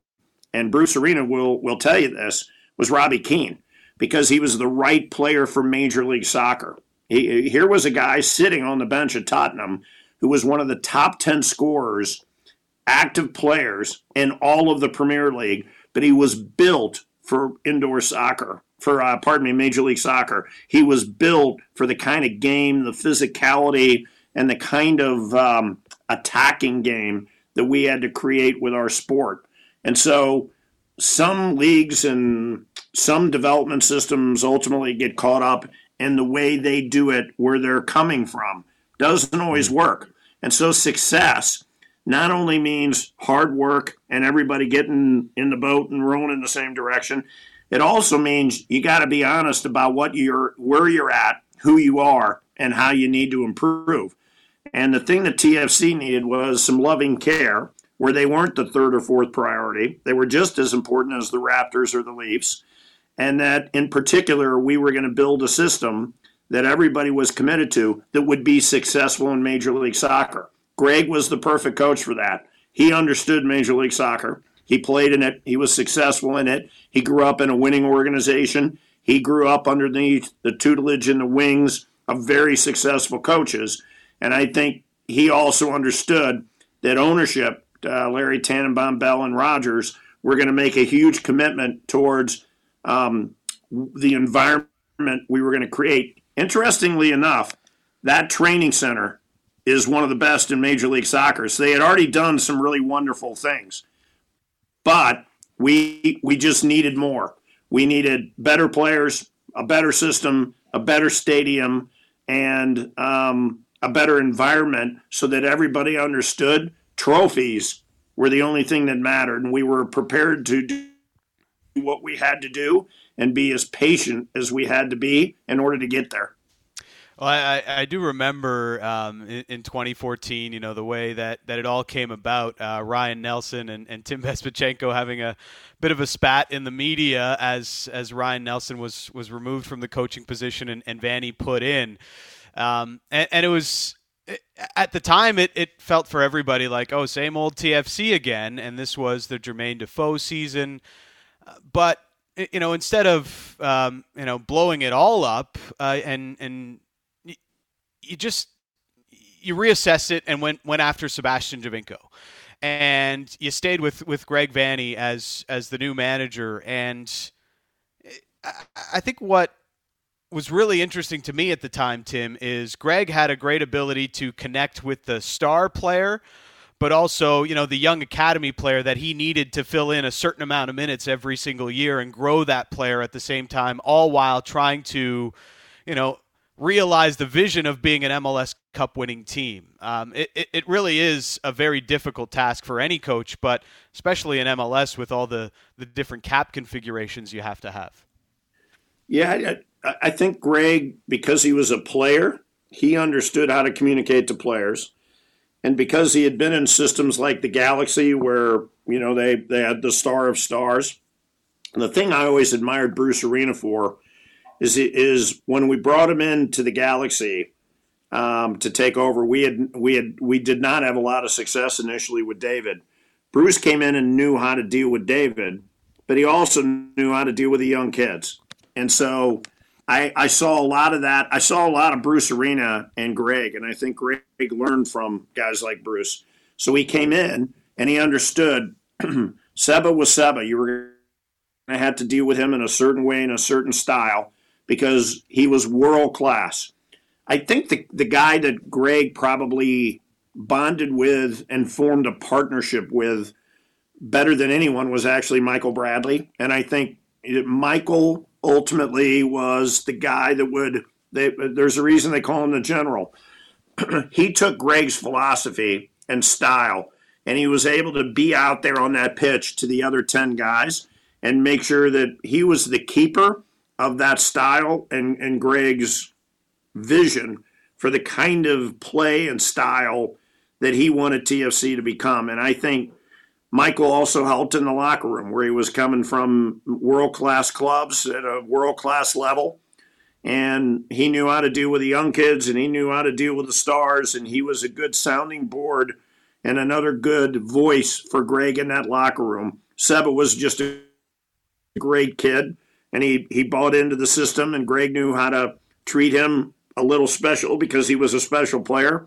and Bruce Arena will will tell you this, was Robbie Keane because he was the right player for Major League Soccer. He, here was a guy sitting on the bench at Tottenham who was one of the top 10 scorers, active players in all of the Premier League, but he was built for indoor soccer, for, uh, pardon me, Major League Soccer. He was built for the kind of game, the physicality, and the kind of um, attacking game that we had to create with our sport. And so some leagues and some development systems ultimately get caught up in the way they do it where they're coming from. Doesn't always work. And so success not only means hard work and everybody getting in the boat and rowing in the same direction, it also means you got to be honest about what you're where you're at, who you are, and how you need to improve. And the thing that TFC needed was some loving care where they weren't the third or fourth priority. They were just as important as the Raptors or the Leafs. And that in particular, we were going to build a system that everybody was committed to that would be successful in Major League Soccer. Greg was the perfect coach for that. He understood Major League Soccer. He played in it. He was successful in it. He grew up in a winning organization. He grew up underneath the tutelage and the wings of very successful coaches. And I think he also understood that ownership uh, Larry Tannenbaum, Bell, and Rogers, were going to make a huge commitment towards um, the environment we were going to create. Interestingly enough, that training center is one of the best in Major League Soccer. So they had already done some really wonderful things, but we we just needed more. We needed better players, a better system, a better stadium, and um, a better environment so that everybody understood trophies were the only thing that mattered, and we were prepared to do what we had to do and be as patient as we had to be in order to get there. Well, I, I do remember um, in, in, 2014, you know, the way that, that it all came about. Uh, Ryan Nelsen and, and Tim Bezbatchenko having a bit of a spat in the media as as Ryan Nelsen was was removed from the coaching position and, and Vanney put in. Um, and, and, it was at the time it, it felt for everybody like oh same old TFC again, and this was the Jermaine Defoe season. But you know, instead of um, you know blowing it all up uh, and and you just you reassessed it and went went after Sebastian Giovinco. And you stayed with, with Greg Vanney as as the new manager. And I think what was really interesting to me at the time, Tim, is Greg had a great ability to connect with the star player, but also, you know, the young academy player that he needed to fill in a certain amount of minutes every single year and grow that player at the same time, all while trying to, you know, realize the vision of being an MLS Cup winning team. Um, it, it, it, really is a very difficult task for any coach, but especially in MLS with all the, the different cap configurations you have to have. Yeah, I, I think Greg, because he was a player, he understood how to communicate to players. And because he had been in systems like the Galaxy, where you know they, they had the star of stars, the thing I always admired Bruce Arena for is is when we brought him into the Galaxy um, to take over. We had we had we did not have a lot of success initially with David. Bruce came in and knew how to deal with David, but he also knew how to deal with the young kids. And so I, I saw a lot of that. I saw a lot of Bruce Arena and Greg, and I think Greg learned from guys like Bruce. So he came in and he understood Seba was Seba. You were going to have to deal with him in a certain way, in a certain style because he was world class. I think the, the guy that Greg probably bonded with and formed a partnership with better than anyone was actually Michael Bradley. And I think Michael ultimately was the guy that would, they, there's a reason they call him the general. he took Greg's philosophy and style, and he was able to be out there on that pitch to the other 10 guys and make sure that he was the keeper of that style and, and Greg's vision for the kind of play and style that he wanted TFC to become. And I think Michael also helped in the locker room where he was coming from world class clubs at a world class level. And he knew how to deal with the young kids and he knew how to deal with the stars. And he was a good sounding board and another good voice for Greg in that locker room. Seba was just a great kid and he he bought into the system, and Greg knew how to treat him a little special because he was a special player.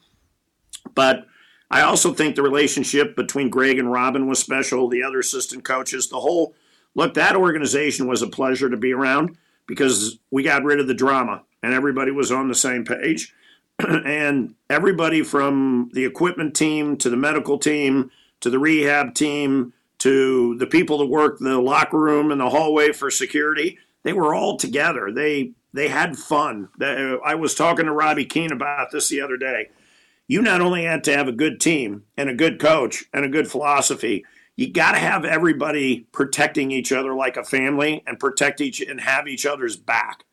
But I also think the relationship between Greg and Robin was special. The other assistant coaches, the whole look, that organization was a pleasure to be around because we got rid of the drama and everybody was on the same page. and everybody from the equipment team to the medical team to the rehab team to the people that work the locker room and the hallway for security. They were all together. They they had fun. I was talking to Robbie Keane about this the other day. You not only had to have a good team and a good coach and a good philosophy, you got to have everybody protecting each other like a family and protect each and have each other's back.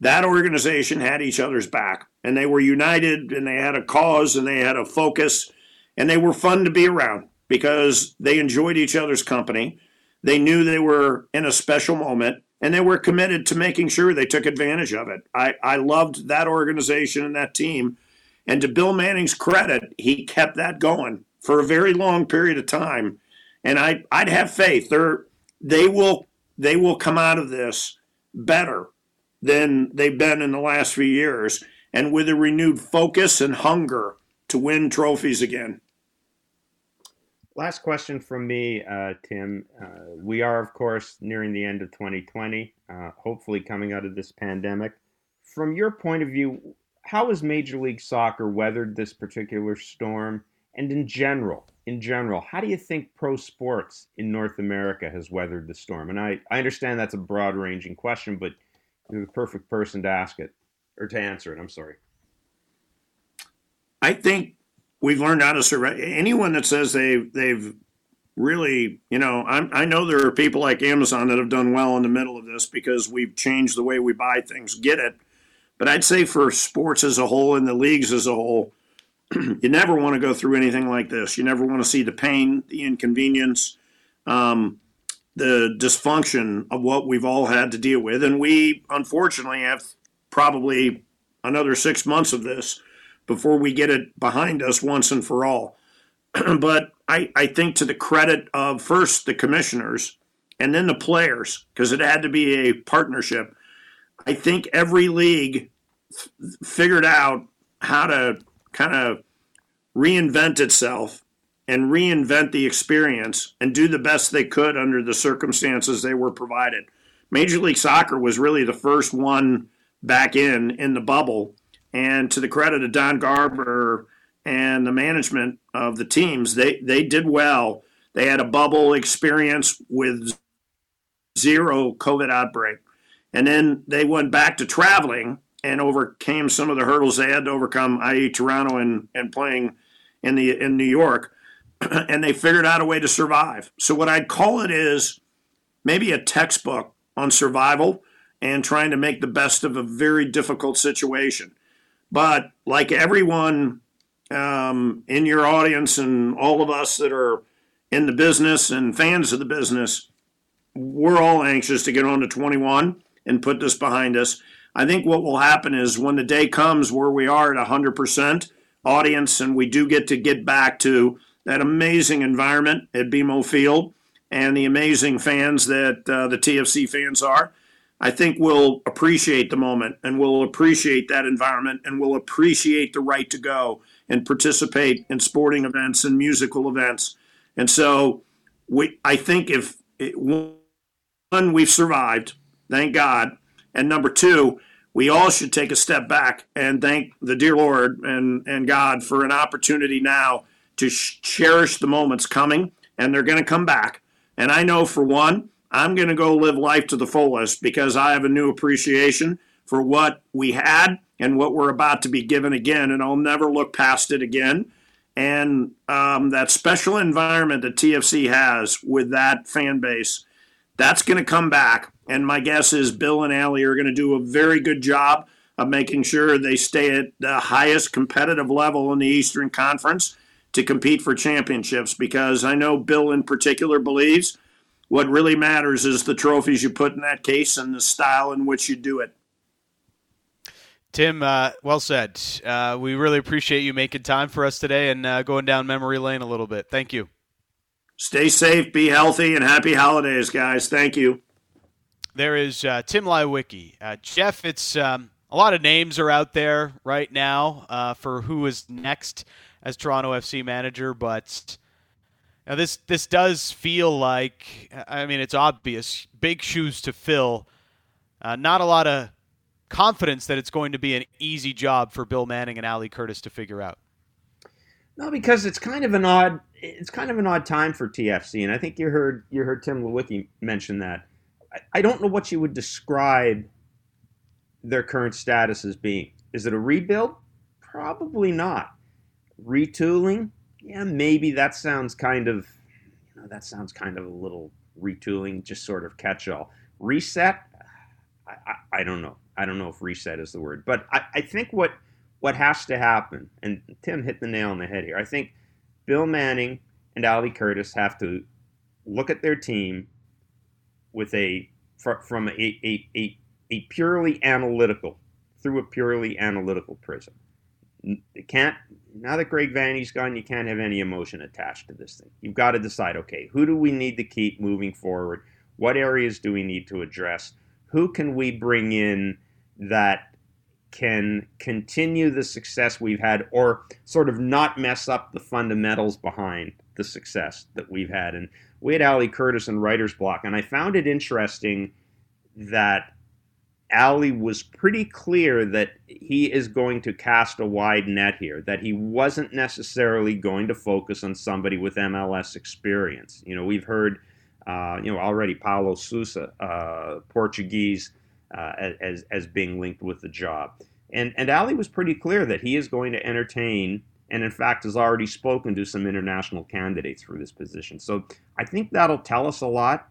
That organization had each other's back and they were united and they had a cause and they had a focus and they were fun to be around because they enjoyed each other's company. They knew they were in a special moment and they were committed to making sure they took advantage of it. I, I loved that organization and that team. And to Bill Manning's credit, he kept that going for a very long period of time. And I, I'd have faith they're, they will they will come out of this better than they've been in the last few years and with a renewed focus and hunger to win trophies again. Last question from me, uh, Tim. Uh, we are, of course, nearing the end of 2020, uh, hopefully coming out of this pandemic. From your point of view, how has Major League Soccer weathered this particular storm? And in general, in general, how do you think pro sports in North America has weathered the storm? And I, I understand that's a broad ranging question, but you're the perfect person to ask it or to answer it. I'm sorry. I think we've learned how to survive. Anyone that says they they've really, you know, I'm, I know there are people like Amazon that have done well in the middle of this because we've changed the way we buy things. Get it? But I'd say for sports as a whole and the leagues as a whole, you never want to go through anything like this. You never want to see the pain, the inconvenience, um, the dysfunction of what we've all had to deal with. And we, unfortunately, have probably another six months of this before we get it behind us once and for all. but I, I think to the credit of first the commissioners and then the players, because it had to be a partnership, I think every league f- figured out how to kind of reinvent itself and reinvent the experience and do the best they could under the circumstances they were provided. Major League Soccer was really the first one back in in the bubble, and to the credit of Don Garber and the management of the teams, they they did well. They had a bubble experience with zero COVID outbreak, and then they went back to traveling and overcame some of the hurdles they had to overcome, i.e., Toronto and, and playing in the in New York, and they figured out a way to survive. So what I'd call it is maybe a textbook on survival and trying to make the best of a very difficult situation. But like everyone um, in your audience and all of us that are in the business and fans of the business, we're all anxious to get on to 21 and put this behind us. I think what will happen is when the day comes where we are at 100% audience and we do get to get back to that amazing environment at BMO Field and the amazing fans that uh, the TFC fans are, I think we'll appreciate the moment and we'll appreciate that environment and we'll appreciate the right to go and participate in sporting events and musical events. And so we, I think if it, one, we've survived, thank God. And number two, we all should take a step back and thank the dear Lord and, and God for an opportunity now to sh- cherish the moments coming, and they're going to come back. And I know for one, I'm going to go live life to the fullest because I have a new appreciation for what we had and what we're about to be given again, and I'll never look past it again. And um, that special environment that TFC has with that fan base, that's going to come back. And my guess is Bill and Ali are going to do a very good job of making sure they stay at the highest competitive level in the Eastern Conference to compete for championships because I know Bill in particular believes what really matters is the trophies you put in that case and the style in which you do it. Tim, uh, well said. Uh, we really appreciate you making time for us today and uh, going down memory lane a little bit. Thank you. Stay safe, be healthy, and happy holidays, guys. Thank you. There is uh, Tim Leiweke. Uh, Jeff, it's um, a lot of names are out there right now uh, for who is next as Toronto FC manager, but now this this does feel like I mean it's obvious big shoes to fill. Uh, not a lot of confidence that it's going to be an easy job for Bill Manning and Ali Curtis to figure out. No, because it's kind of an odd it's kind of an odd time for TFC, and I think you heard you heard Tim Leiweke mention that. I don't know what you would describe their current status as being. Is it a rebuild? Probably not. Retooling? Yeah, maybe that sounds kind of, you know, that sounds kind of a little retooling, just sort of catch-all. Reset? I, I, I don't know. I don't know if reset is the word, but I, I think what what has to happen, and Tim hit the nail on the head here. I think Bill Manning and Ali Curtis have to look at their team with a from a, a, a, a purely analytical through a purely analytical prism. It can't now that Greg Vanney's gone, you can't have any emotion attached to this thing. You've got to decide, okay, who do we need to keep moving forward? What areas do we need to address? Who can we bring in that can continue the success we've had or sort of not mess up the fundamentals behind the success that we've had? And we had Ali Curtis and writer's block, and I found it interesting that Ali was pretty clear that he is going to cast a wide net here, that he wasn't necessarily going to focus on somebody with MLS experience. You know, we've heard, uh, you know, already Paulo Sousa, uh, Portuguese, uh, as, as being linked with the job. And, and Ali was pretty clear that he is going to entertain and in fact has already spoken to some international candidates for this position. So I think that'll tell us a lot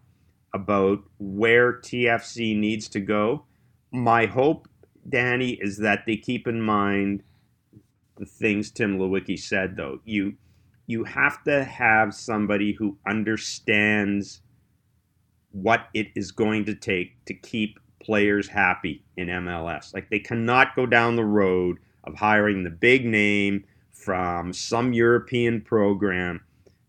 about where TFC needs to go. My hope, Danny, is that they keep in mind the things Tim Leiweke said. Though you you have to have somebody who understands what it is going to take to keep players happy in MLS. Like they cannot go down the road of hiring the big name from some European program.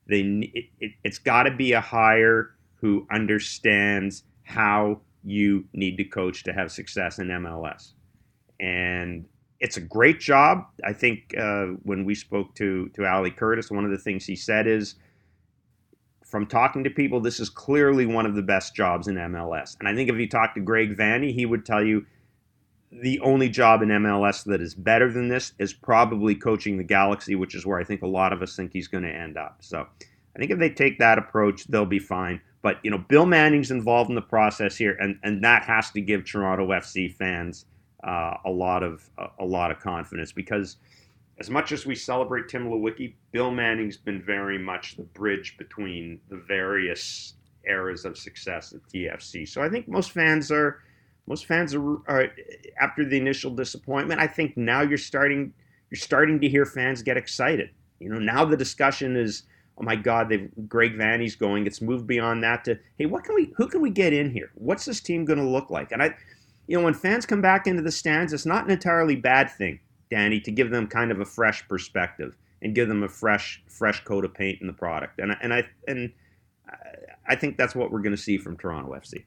They it, it, it's got to be a hire who understands how you need to coach to have success in MLS. And it's a great job. I think uh, when we spoke to to Ali Curtis, one of the things he said is, from talking to people, this is clearly one of the best jobs in MLS. And I think if you talk to Greg Vanney, he would tell you the only job in MLS that is better than this is probably coaching the Galaxy, which is where I think a lot of us think he's going to end up. So I think if they take that approach, they'll be fine. But you know, Bill Manning's involved in the process here, and, and that has to give Toronto FC fans uh, a lot of a, a lot of confidence because as much as we celebrate Tim Leiweke, Bill Manning's been very much the bridge between the various eras of success at TFC. So I think most fans are most fans are, are, after the initial disappointment. I think now you're starting you're starting to hear fans get excited. You know, now the discussion is, oh my God, they've Greg Vanney's going. It's moved beyond that to, hey, what can we who can we get in here? What's this team going to look like? And I, you know, when fans come back into the stands, it's not an entirely bad thing, Danny, to give them kind of a fresh perspective and give them a fresh fresh coat of paint in the product. And I, and I and I think that's what we're going to see from Toronto FC.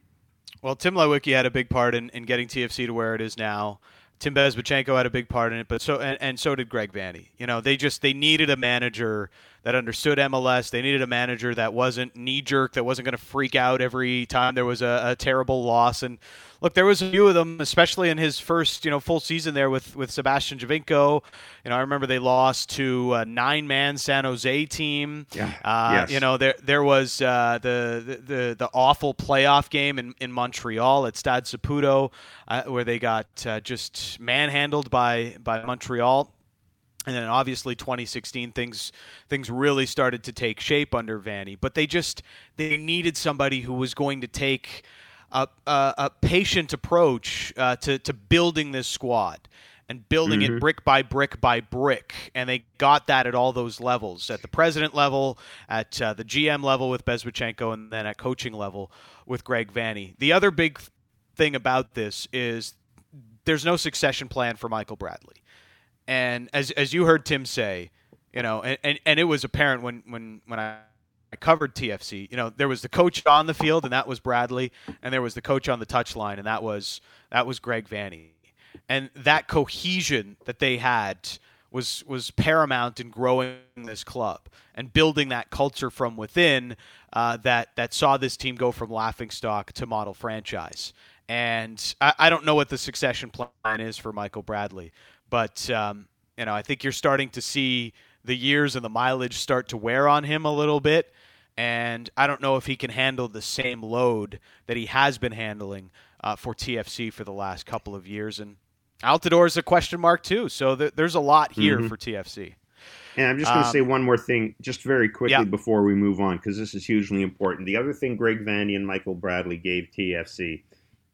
Well, Tim Leiweke had a big part in, in getting TFC to where it is now. Tim Bezbatchenko had a big part in it, but so and, and so did Greg Vanney. You know, they just they needed a manager that understood MLS. They needed a manager that wasn't knee jerk, that wasn't going to freak out every time there was a, a terrible loss. And look, there was a few of them, especially in his first, you know, full season there with with Sebastian Giovinco. You know, I remember they lost to a nine man San Jose team. Yeah. Uh, yes. You know, there there was uh, the, the, the the awful playoff game in, in Montreal at Stade Saputo, uh, where they got uh, just manhandled by by Montreal. And then obviously 2016 things things really started to take shape under Vanney, but they just they needed somebody who was going to take a, a, a patient approach uh, to, to building this squad and building Mm-hmm. it brick by brick by brick. And they got that at all those levels at the president level, at uh, the GM level with Bezbatchenko, and then at coaching level with Greg Vanney. The other big thing about this is there's no succession plan for Michael Bradley. And as, as you heard Tim say, you know, and, and, and it was apparent when, when, when I I covered TFC. You know, there was the coach on the field, and that was Bradley, and there was the coach on the touchline, and that was that was Greg Vanney. And that cohesion that they had was was paramount in growing this club and building that culture from within uh, that that saw this team go from laughing stock to model franchise. And I, I don't know what the succession plan is for Michael Bradley, but um, you know, I think you're starting to see the years and the mileage start to wear on him a little bit. And I don't know if he can handle the same load that he has been handling uh, for TFC for the last couple of years. And Altidore is a question mark, too. So th- there's a lot here Mhm. for TFC. And I'm just going to Um, say one more thing, just very quickly yeah. before we move on, because this is hugely important. The other thing Greg Vandy and Michael Bradley gave TFC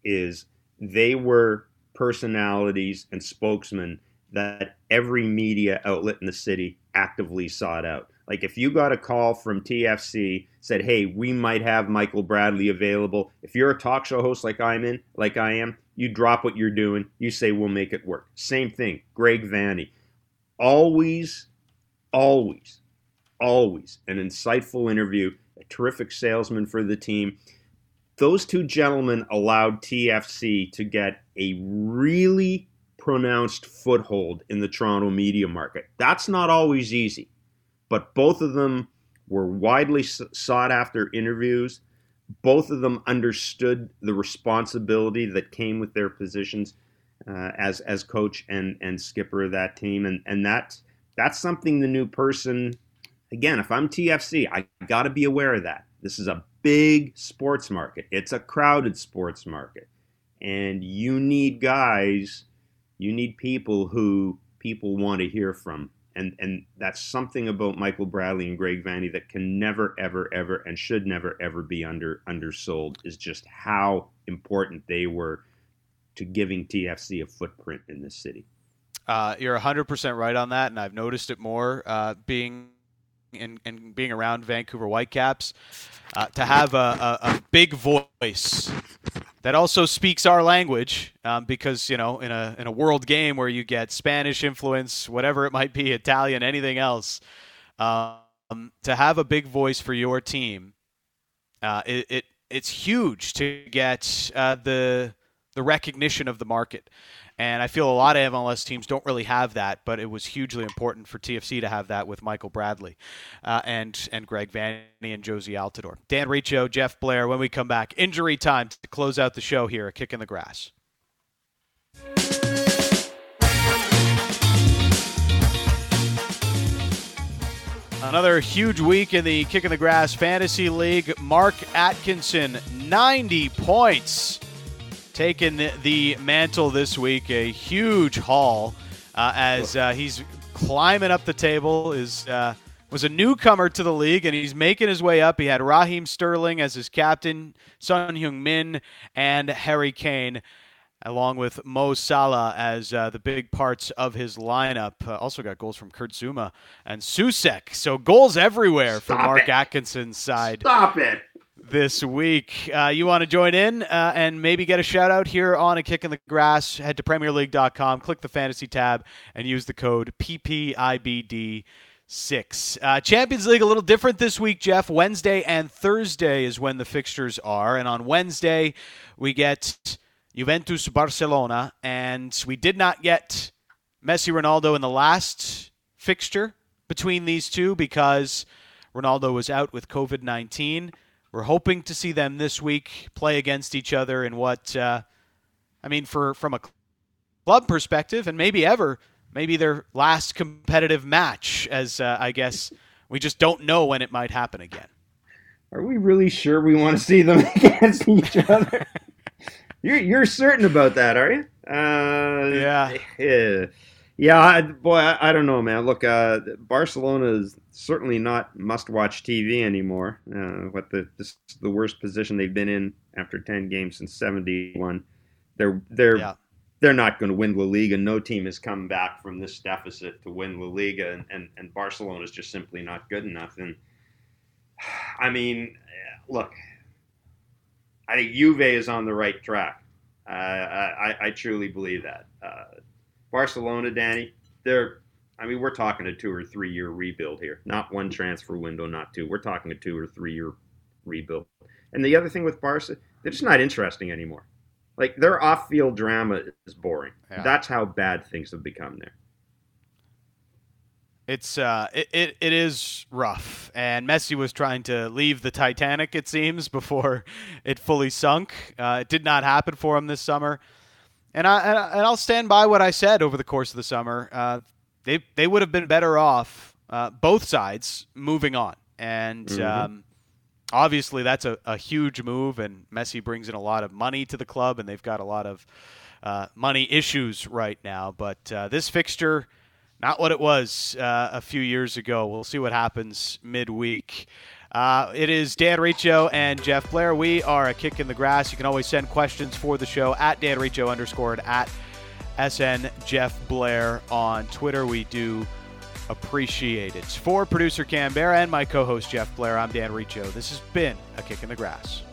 is they were personalities and spokesmen that every media outlet in the city actively sought out. Like if you got a call from TFC said, "Hey, we might have Michael Bradley available." If you're a talk show host like I'm in, like I am, you drop what you're doing, you say we'll make it work. Same thing, Greg Vandy. Always always, always an insightful interview, a terrific salesman for the team. Those two gentlemen allowed TFC to get a really pronounced foothold in the Toronto media market. That's not always easy, but both of them were widely sought after interviews. Both of them understood the responsibility that came with their positions uh, as as coach and and skipper of that team, and and that that's something the new person again if i'm tfc i got to be aware of that this is a big sports market it's a crowded sports market and you need guys you need people who people want to hear from and and that's something about Michael Bradley and Greg Vanney that can never, ever, ever, and should never, ever be under undersold. Is just how important they were to giving TFC a footprint in this city. Uh, you're 100% right on that, and I've noticed it more uh, being and, and being around Vancouver Whitecaps. Uh, to have a, a, a, big voice that also speaks our language, um, because you know, in a in a world game where you get Spanish influence, whatever it might be, Italian, anything else, um, to have a big voice for your team, uh, it, it, it's huge to get uh, the the recognition of the market. And I feel a lot of MLS teams don't really have that, but it was hugely important for TFC to have that with Michael Bradley uh, and and Greg Vanney and Jozy Altidore. Dan Riccio, Jeff Blair, when we come back, injury time to close out the show here, a kick in the grass. Another huge week in the Kick in the Grass Fantasy League. Mark Atkinson, 90 points taking the mantle this week. A huge haul uh, as uh, he's climbing up the table. Is uh, was a newcomer to the league and he's making his way up. He had Raheem Sterling as his captain, Son Heung-min, and Harry Kane. Along with Mo Salah as uh, the big parts of his lineup. Uh, also got goals from Kurt Zouma and Soucek. So goals everywhere Stop for Mark it. Atkinson's side Stop it. This week. Uh, you want to join in uh, and maybe get a shout out here on a kick in the grass? Head to PremierLeague.com, click the fantasy tab, and use the code PPIBD. Six. Uh, Champions League a little different this week, Jeff. Wednesday and Thursday is when the fixtures are. And on Wednesday, we get Juventus Barcelona. And we did not get Messi Ronaldo in the last fixture between these two because Ronaldo was out with COVID 19. We're hoping to see them this week play against each other in what, uh, I mean, for from a club perspective, and maybe ever, maybe their last competitive match, as uh, I guess we just don't know when it might happen again. Are we really sure we want to see them against each other? you're you're certain about that, are you? Uh, Yeah. Yeah. Yeah, I, boy, I, I don't know, man. Look, uh, Barcelona is certainly not must-watch TV anymore. Uh, what the this is the worst position they've been in after ten games since '71. They're they're Yeah. they're not going to win La Liga. No team has come back from this deficit to win La Liga, and and, and Barcelona is just simply not good enough. And I mean, look, I think Juve is on the right track. Uh, I, I truly believe that. Uh, Barcelona, Danny, they're. I mean, we're talking a two or three year rebuild here, not one transfer window, not two. We're talking a two or three year rebuild. And the other thing with Barca, they're just not interesting anymore. Like their off field drama is boring. Yeah. That's how bad things have become there. It's uh, it, it, it is rough, and Messi was trying to leave the Titanic. It seems before it fully sunk. Uh, it did not happen for him this summer, and I and I'll stand by what I said over the course of the summer. Uh, they they would have been better off, uh, both sides, moving on, and Mhm. um, obviously that's a, a huge move. And Messi brings in a lot of money to the club, and they've got a lot of uh, money issues right now. But uh, this fixture not what it was uh, a few years ago. We'll see what happens midweek. Uh, it is Dan Riccio and Jeff Blair. We are a kick in the grass. You can always send questions for the show at Dan Riccio underscored at SN Jeff Blair on Twitter. We do appreciate it. For producer Canberra and my co host Jeff Blair, I'm Dan Riccio. This has been a kick in the grass.